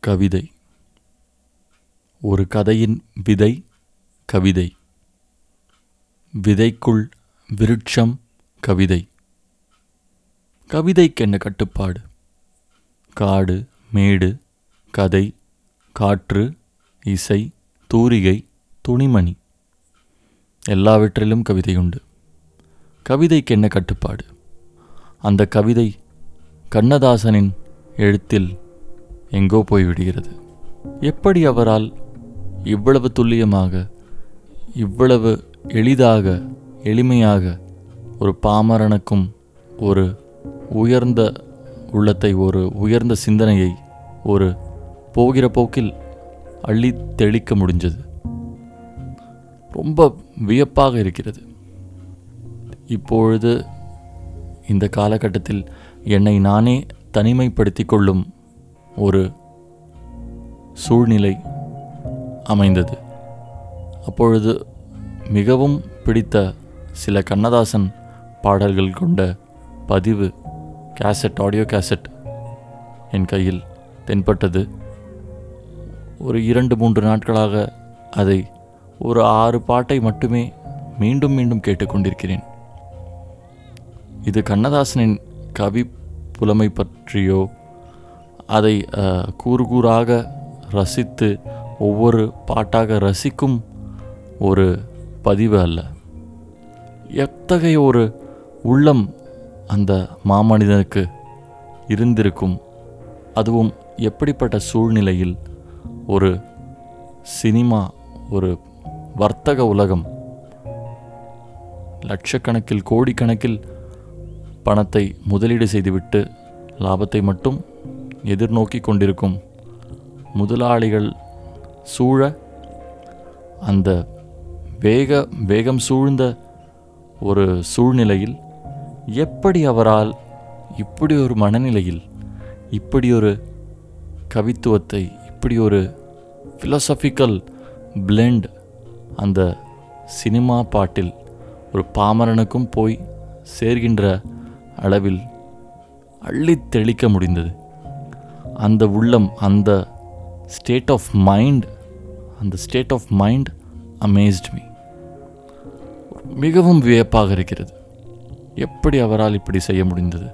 கவிதை. ஒரு கதையின் விதை கவிதை. விதைக்குள் விருட்சம் கவிதை. கவிதைக்கென்ன கட்டுப்பாடு? காடு மேடு கதை காற்று இசை தூரிகை துணிமணி. எல்லாவற்றிலும் கவிதை உண்டு. கவிதைக்கென்ன கட்டுப்பாடு? அந்த கவிதை கண்ணதாசனின் எழுத்தில் எங்கோ போய்விடுகிறது எப்படி அவரால் இவ்வளவு துல்லியமாக இவ்வளவு எளிதாக எளிமையாக ஒரு பாமரனுக்கும் ஒரு உயர்ந்த உள்ளத்தை ஒரு உயர்ந்த சிந்தனையை ஒரு போகிற போக்கில் அள்ளி தெளிக்க முடிஞ்சது. ரொம்ப வியப்பாக இருக்கிறது. இப்பொழுது இந்த காலகட்டத்தில் என்னை நானே தனிமைப்படுத்தி கொள்ளும் ஒரு சூழ்நிலை அமைந்தது. அப்பொழுது மிகவும் பிடித்த சில கண்ணதாசன் பாடல்கள் கொண்ட பதிவு கேசட் ஆடியோ கேசட் என் கையில் தென்பட்டது. ஒரு இரண்டு மூன்று நாட்களாக அதை ஒரு ஆறு பாட்டை மட்டுமே மீண்டும் மீண்டும் கேட்டுக்கொண்டிருக்கிறேன் இது கண்ணதாசனின் கவி புலமை பற்றியோ அதை கூறு கூறாக ரசித்து ஒவ்வொரு பாட்டாக ரசிக்கும் ஒரு பதிவு அல்ல. எத்தகைய ஒரு உள்ளம் அந்த மாமனிதனுக்கு இருந்திருக்கும்? அதுவும் எப்படிப்பட்ட சூழ்நிலையில் ஒரு சினிமா ஒரு வர்த்தக உலகம்? லட்சக்கணக்கில் கோடிக்கணக்கில் பணத்தை முதலீடு செய்துவிட்டு லாபத்தை மட்டும் எதிர்நோக்கி கொண்டிருக்கும் முதலாளிகள் சூழ அந்த வேக வேகம் சூழ்ந்த ஒரு சூழ்நிலையில் எப்படி அவரால் இப்படி ஒரு மனநிலையில் இப்படி ஒரு கவித்துவத்தை இப்படி ஒரு ஃபிலோசஃபிக்கல் பிளெண்ட் அந்த சினிமா பாட்டில் ஒரு பாமரனுக்கும் போய் சேர்கின்ற அளவில் அள்ளி தெளிக்க முடிந்தது. அந்த உள்ளம் அந்த ஸ்டேட் ஆஃப் மைண்ட் அந்த state of mind amazed me மிகவும் வியப்பாக இருக்கிறது. எப்படி அவரால் இப்படி செய்ய முடிந்தது?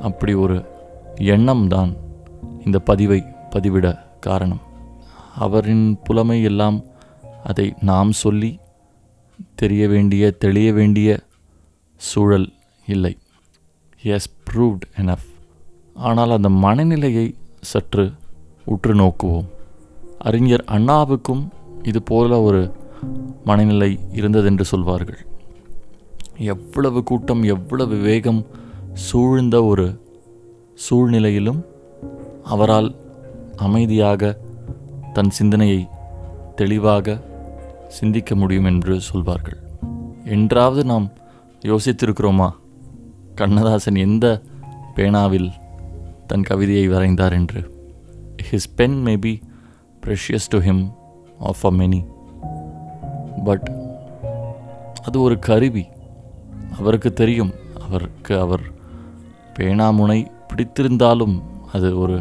அப்படி ஒரு எண்ணம் தான் இந்த பதிவை பதிவிட காரணம். அவரின் புலமை எல்லாம் அதை நாம் சொல்லி தெரிய வேண்டிய தெளிய வேண்டிய சூழல் இல்லை. எஸ் ப்ரூவ்ட் எனஃப் ஆனால் அந்த மனநிலையை சற்று உற்று நோக்குவோம். அறிஞர் அண்ணாவுக்கும் இது போல ஒரு மனநிலை இருந்ததென்று சொல்வார்கள். எவ்வளவு கூட்டம் எவ்வளவு வேகம் சூழ்ந்த ஒரு சூழ்நிலையிலும் அவரால் அமைதியாக தன் சிந்தனையை தெளிவாக சிந்திக்க முடியும் என்று சொல்வார்கள். என்றாவது நாம் யோசித்திருக்கிறோமா? கண்ணதாசன் எந்த பேனாவில் தன் கவிதையை வரைந்தார் என்று. His pen may be precious to him of a many but அது ஒரு கருவி. அவருக்கு தெரியும் அவருக்கு அவர் பேனாமுனை பிடித்திருந்தாலும் அது ஒரு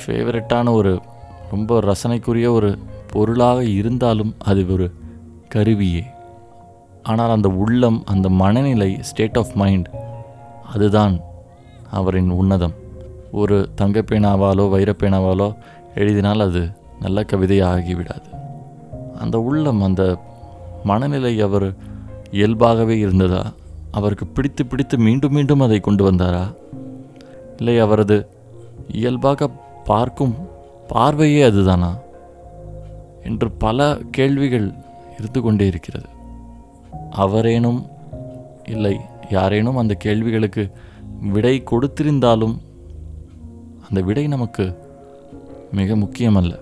ஃபேவரட்டான ஒரு ரொம்ப ரசனைக்குரிய ஒரு பொருளாக இருந்தாலும் அது ஒரு கருவியே. ஆனால் அந்த உள்ளம் அந்த மனநிலை ஸ்டேட் ஆஃப் மைண்ட் அதுதான் அவரின் உன்னதம். ஒரு தங்கப்பேனாவாலோ வைரப்பேனாவாலோ எழுதினால் அது நல்ல கவிதையாக ஆகிவிடாது அந்த உள்ளம் அந்த மனநிலை அவர் இயல்பாகவே இருந்ததா? அவருக்கு பிடித்து பிடித்து மீண்டும் மீண்டும் அதை கொண்டு வந்தாரா? இல்லை அவரது இயல்பாக பார்க்கும் பார்வையே அதுதானா? என்று பல கேள்விகள் இருந்து கொண்டே இருக்கிறது. அவரேனும் இல்லை யாரேனும் அந்த கேள்விகளுக்கு விடை கொடுத்திருந்தாலும் அந்த விடை நமக்கு மிக முக்கியமல்ல.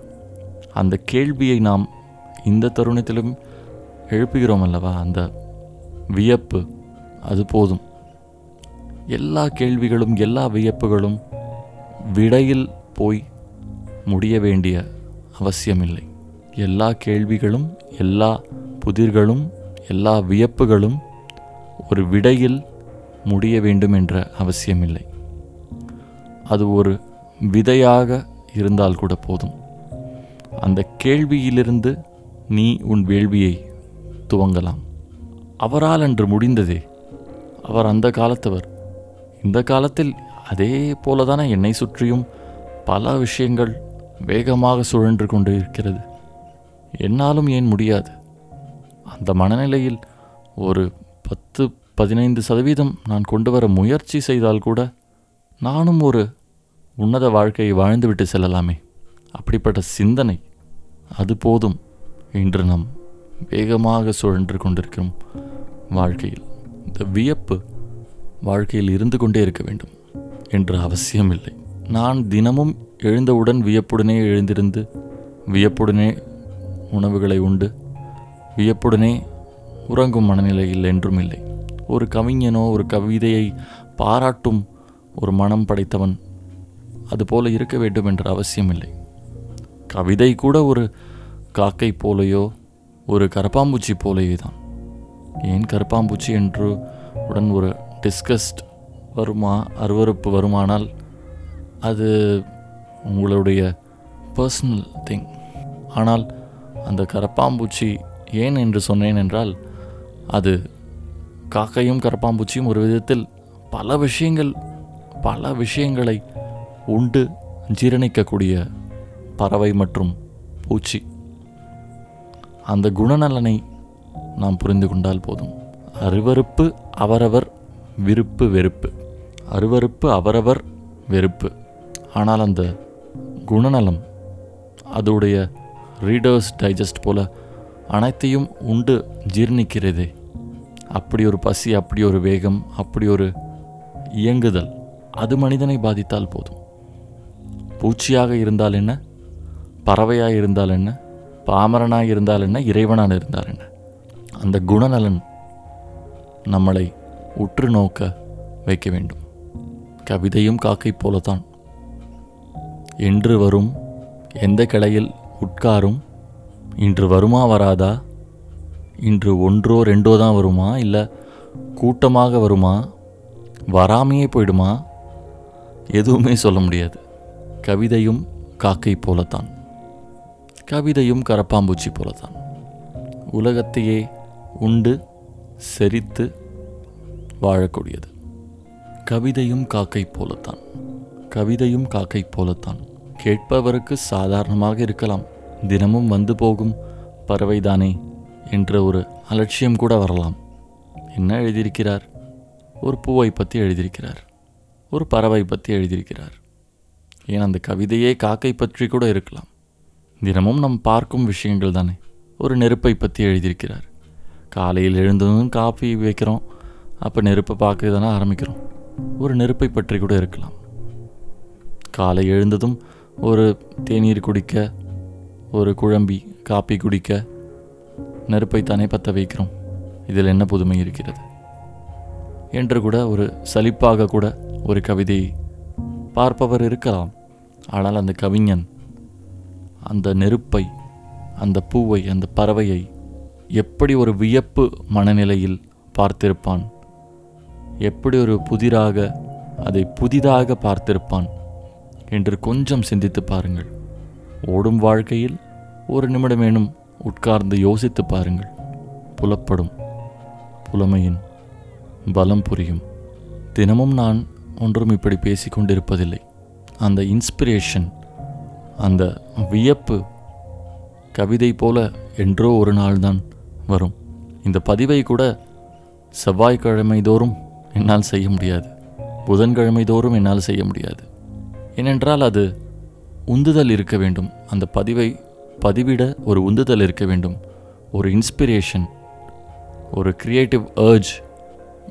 அந்த கேள்வியை நாம் இந்த தருணத்திலும் எழுப்புகிறோம் அல்லவா? அந்த வியப்பு அது போதும். எல்லா கேள்விகளும் எல்லா வியப்புகளும் விடையில் போய் முடிய வேண்டிய அவசியமில்லை. எல்லா கேள்விகளும் எல்லா புதிர்களும் எல்லா வியப்புகளும் ஒரு விடையில் முடிய வேண்டும் என்ற அவசியமில்லை. அது ஒரு விதையாக இருந்தால் கூட போதும். அந்த கேள்வியிலிருந்து நீ உன் வேள்வியை துவங்கலாம். அவரால் அன்று முடிந்ததே. அவர் அந்த காலத்தவர். இந்த காலத்தில் அதே போலதானே என்னை சுற்றியும் பல விஷயங்கள் வேகமாக சுழன்று கொண்டு இருக்கிறது. என்னாலும் ஏன் முடியாது? அந்த மனநிலையில் ஒரு பத்து பதினைந்து சதவீதம் நான் கொண்டு வர முயற்சி செய்தால் கூட நானும் ஒரு உன்னத வாழ்க்கையை வாழ்ந்துவிட்டு செல்லலாமே. அப்படிப்பட்ட சிந்தனை அது போதும் இன்று நாம் வேகமாக சுழன்று கொண்டிருக்கும் வாழ்க்கையில். இந்த வியப்பு வாழ்க்கையில் இருந்து கொண்டே இருக்க வேண்டும் என்று அவசியமில்லை. நான் தினமும் எழுந்தவுடன் வியப்புடனே எழுந்திருந்து வியப்புடனே உணவுகளை உண்டு வியப்புடனே உறங்கும் மனநிலையில் என்றும் இல்லை ஒரு கவிஞனோ ஒரு கவிதையை பாராட்டும் ஒரு மனம் படைத்தவன் அதுபோல இருக்க வேண்டும் என்ற அவசியமில்லை. கவிதை கூட ஒரு காக்கை போலையோ ஒரு கரப்பாம்பூச்சி போலையே தான். ஏன் கரப்பாம்பூச்சி என்று உடன் ஒரு டிஸ்கஸ்ட் வருமா அருவருப்பு வருமானால் அது உங்களுடைய பர்சனல் திங் ஆனால் அந்த கரப்பாம்பூச்சி ஏன் என்று சொன்னேன் என்றால் அது காக்கையும் கரப்பாம்பூச்சியும் ஒரு விதத்தில் பல விஷயங்கள் பல விஷயங்களை உண்டு ஜீரணிக்கக்கூடிய பறவை மற்றும் பூச்சி. அந்த குணநலனை நாம் புரிந்து கொண்டால் போதும். அருவருப்பு அவரவர் விருப்பு வெறுப்பு. அருவருப்பு அவரவர் வெறுப்பு. ஆனால் அந்த குணநலம் அதோடைய ரீடர்ஸ் டைஜஸ்ட் போல அனைத்தையும் உண்டு ஜீர்ணிக்கிறதே. அப்படி ஒரு பசி அப்படி ஒரு வேகம் அப்படி ஒரு இயங்குதல் அது மனிதனை பாதித்தால் போதும். பூச்சியாக இருந்தால் என்ன? பறவையாக இருந்தால் என்ன? பாமரனாக இருந்தால் என்ன? இறைவனாக இருந்தால் என்ன? அந்த குணநலன் நம்மளை உற்று நோக்க வைக்க வேண்டும். கவிதையும் காக்கை போலத்தான். என்று வரும் எந்த கிளையில் உட்காரும் இன்று வருமா வராதா? இன்று ஒன்றோ ரெண்டோ தான் வருமா? இல்லை கூட்டமாக வருமா? வராமையே போயிடுமா? எதுவுமே சொல்ல முடியாது. கவிதையும் காக்கை போலத்தான். கவிதையும் கரப்பாம்பூச்சி போலத்தான். உலகத்தையே உண்டு செரித்து வாழக்கூடியது. கவிதையும் காக்கை போலத்தான். கவிதையும் காக்கை போலத்தான். கேட்பவருக்கு சாதாரணமாக இருக்கலாம். தினமும் வந்து போகும் பறவைதானே? என்ற ஒரு அலட்சியம் கூட வரலாம். என்ன எழுதியிருக்கிறார்? ஒரு பூவை பற்றி எழுதியிருக்கிறார். ஒரு பறவை பற்றி எழுதியிருக்கிறார். ஏன் அந்த கவிதையே காக்கை பற்றி கூட இருக்கலாம். தினமும் நாம் பார்க்கும் விஷயங்கள் தானே. ஒரு நெருப்பை பற்றி எழுதியிருக்கிறார். காலையில் எழுந்ததும் காஃபி வைக்கிறோம். அப்போ நெருப்பை பார்க்க தானே ஆரம்பிக்கிறோம். ஒரு நெருப்பை பற்றி கூட இருக்கலாம். காலை எழுந்ததும் ஒரு தேநீர் குடிக்க ஒரு குழம்பி காப்பி குடிக்க நெருப்பை தானே பற்ற வைக்கிறோம். இதில் என்ன புதுமை இருக்கிறது? என்று கூட ஒரு சலிப்பாக கூட ஒரு கவிதையை பார்ப்பவர் இருக்கலாம். ஆனால் அந்த கவிஞன் அந்த நெருப்பை அந்த பூவை அந்த பறவையை எப்படி ஒரு வியப்பு மனநிலையில் பார்த்திருப்பான்? எப்படி ஒரு புதிராக அதை புதிதாக பார்த்திருப்பான்? என்று கொஞ்சம் சிந்தித்து பாருங்கள். ஓடும் வாழ்க்கையில் ஒரு நிமிடமேனும் உட்கார்ந்து யோசித்து பாருங்கள். புலப்படும் புலமையின் பலம் புரியும். தினமும் நான் ஒன்றும் இப்படி பேசிக்கொண்டிருப்பதில்லை அந்த இன்ஸ்பிரேஷன் அந்த வியப்பு கவிதை போல என்றோ ஒரு நாள்தான் வரும். இந்த பதிவை கூட செவ்வாய்க்கிழமை தோறும் என்னால் செய்ய முடியாது. புதன்கிழமை தோறும் என்னால் செய்ய முடியாது. ஏனென்றால் அது உந்துதல் இருக்க வேண்டும். அந்த பதிவை பதிவிட ஒரு உந்துதல் இருக்க வேண்டும். ஒரு இன்ஸ்பிரேஷன் ஒரு கிரியேட்டிவ் ஏர்ஜ்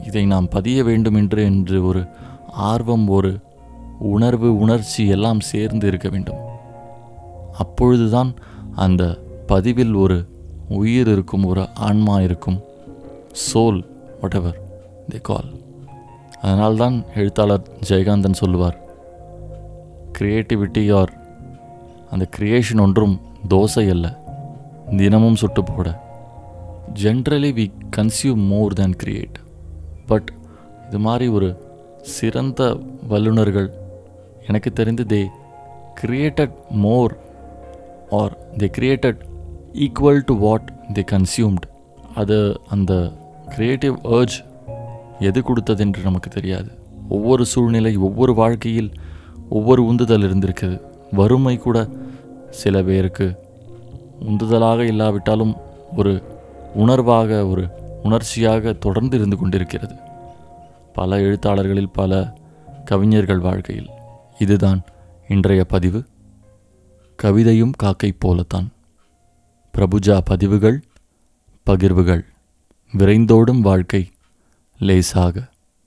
இதை நாம் பதிய வேண்டும் என்று என்று ஒரு ஆர்வம் ஒரு உணர்வு உணர்ச்சி எல்லாம் சேர்ந்து இருக்க வேண்டும். அப்பொழுதுதான் அந்த பதிவில் ஒரு உயிர் இருக்கும் ஒரு ஆன்மா இருக்கும். சோல் வாட் எவர் தே கால் அதனால்தான் எழுத்தாளர் ஜெயகாந்தன் சொல்லுவார் கிரியேட்டிவிட்டி ஆர் அந்த கிரியேஷன் ஒன்றும் தோசை அல்ல தினமும் சுட்டு போட. Generally we consume more than create but இது மாதிரி ஒரு சிறந்த வல்லுநர்கள் எனக்கு தெரிந்து they created more are they created equal to what the consumed அது அந்த கிரியேட்டிவ் ஏர்ஜ் எது கொடுத்தது என்று நமக்கு தெரியாது. ஒவ்வொரு சூழ்நிலை ஒவ்வொரு வாழ்க்கையில் ஒவ்வொரு உந்துதல் இருந்திருக்குது வறுமை கூட சில பேருக்கு உந்துதலாக இல்லாவிட்டாலும் ஒரு உணர்வாக ஒரு உணர்ச்சியாக தொடர்ந்து இருந்து கொண்டிருக்கிறது. பல எழுத்தாளர்களில் பல கவிஞர்கள் வாழ்க்கையில் இதுதான் இன்றைய பதிவு. கவிதையும் காக்கை போலத்தான். பிரபுஜா பதிவுகள் பகிர்வுகள் விரைந்தோடும் வாழ்க்கை லேசாக.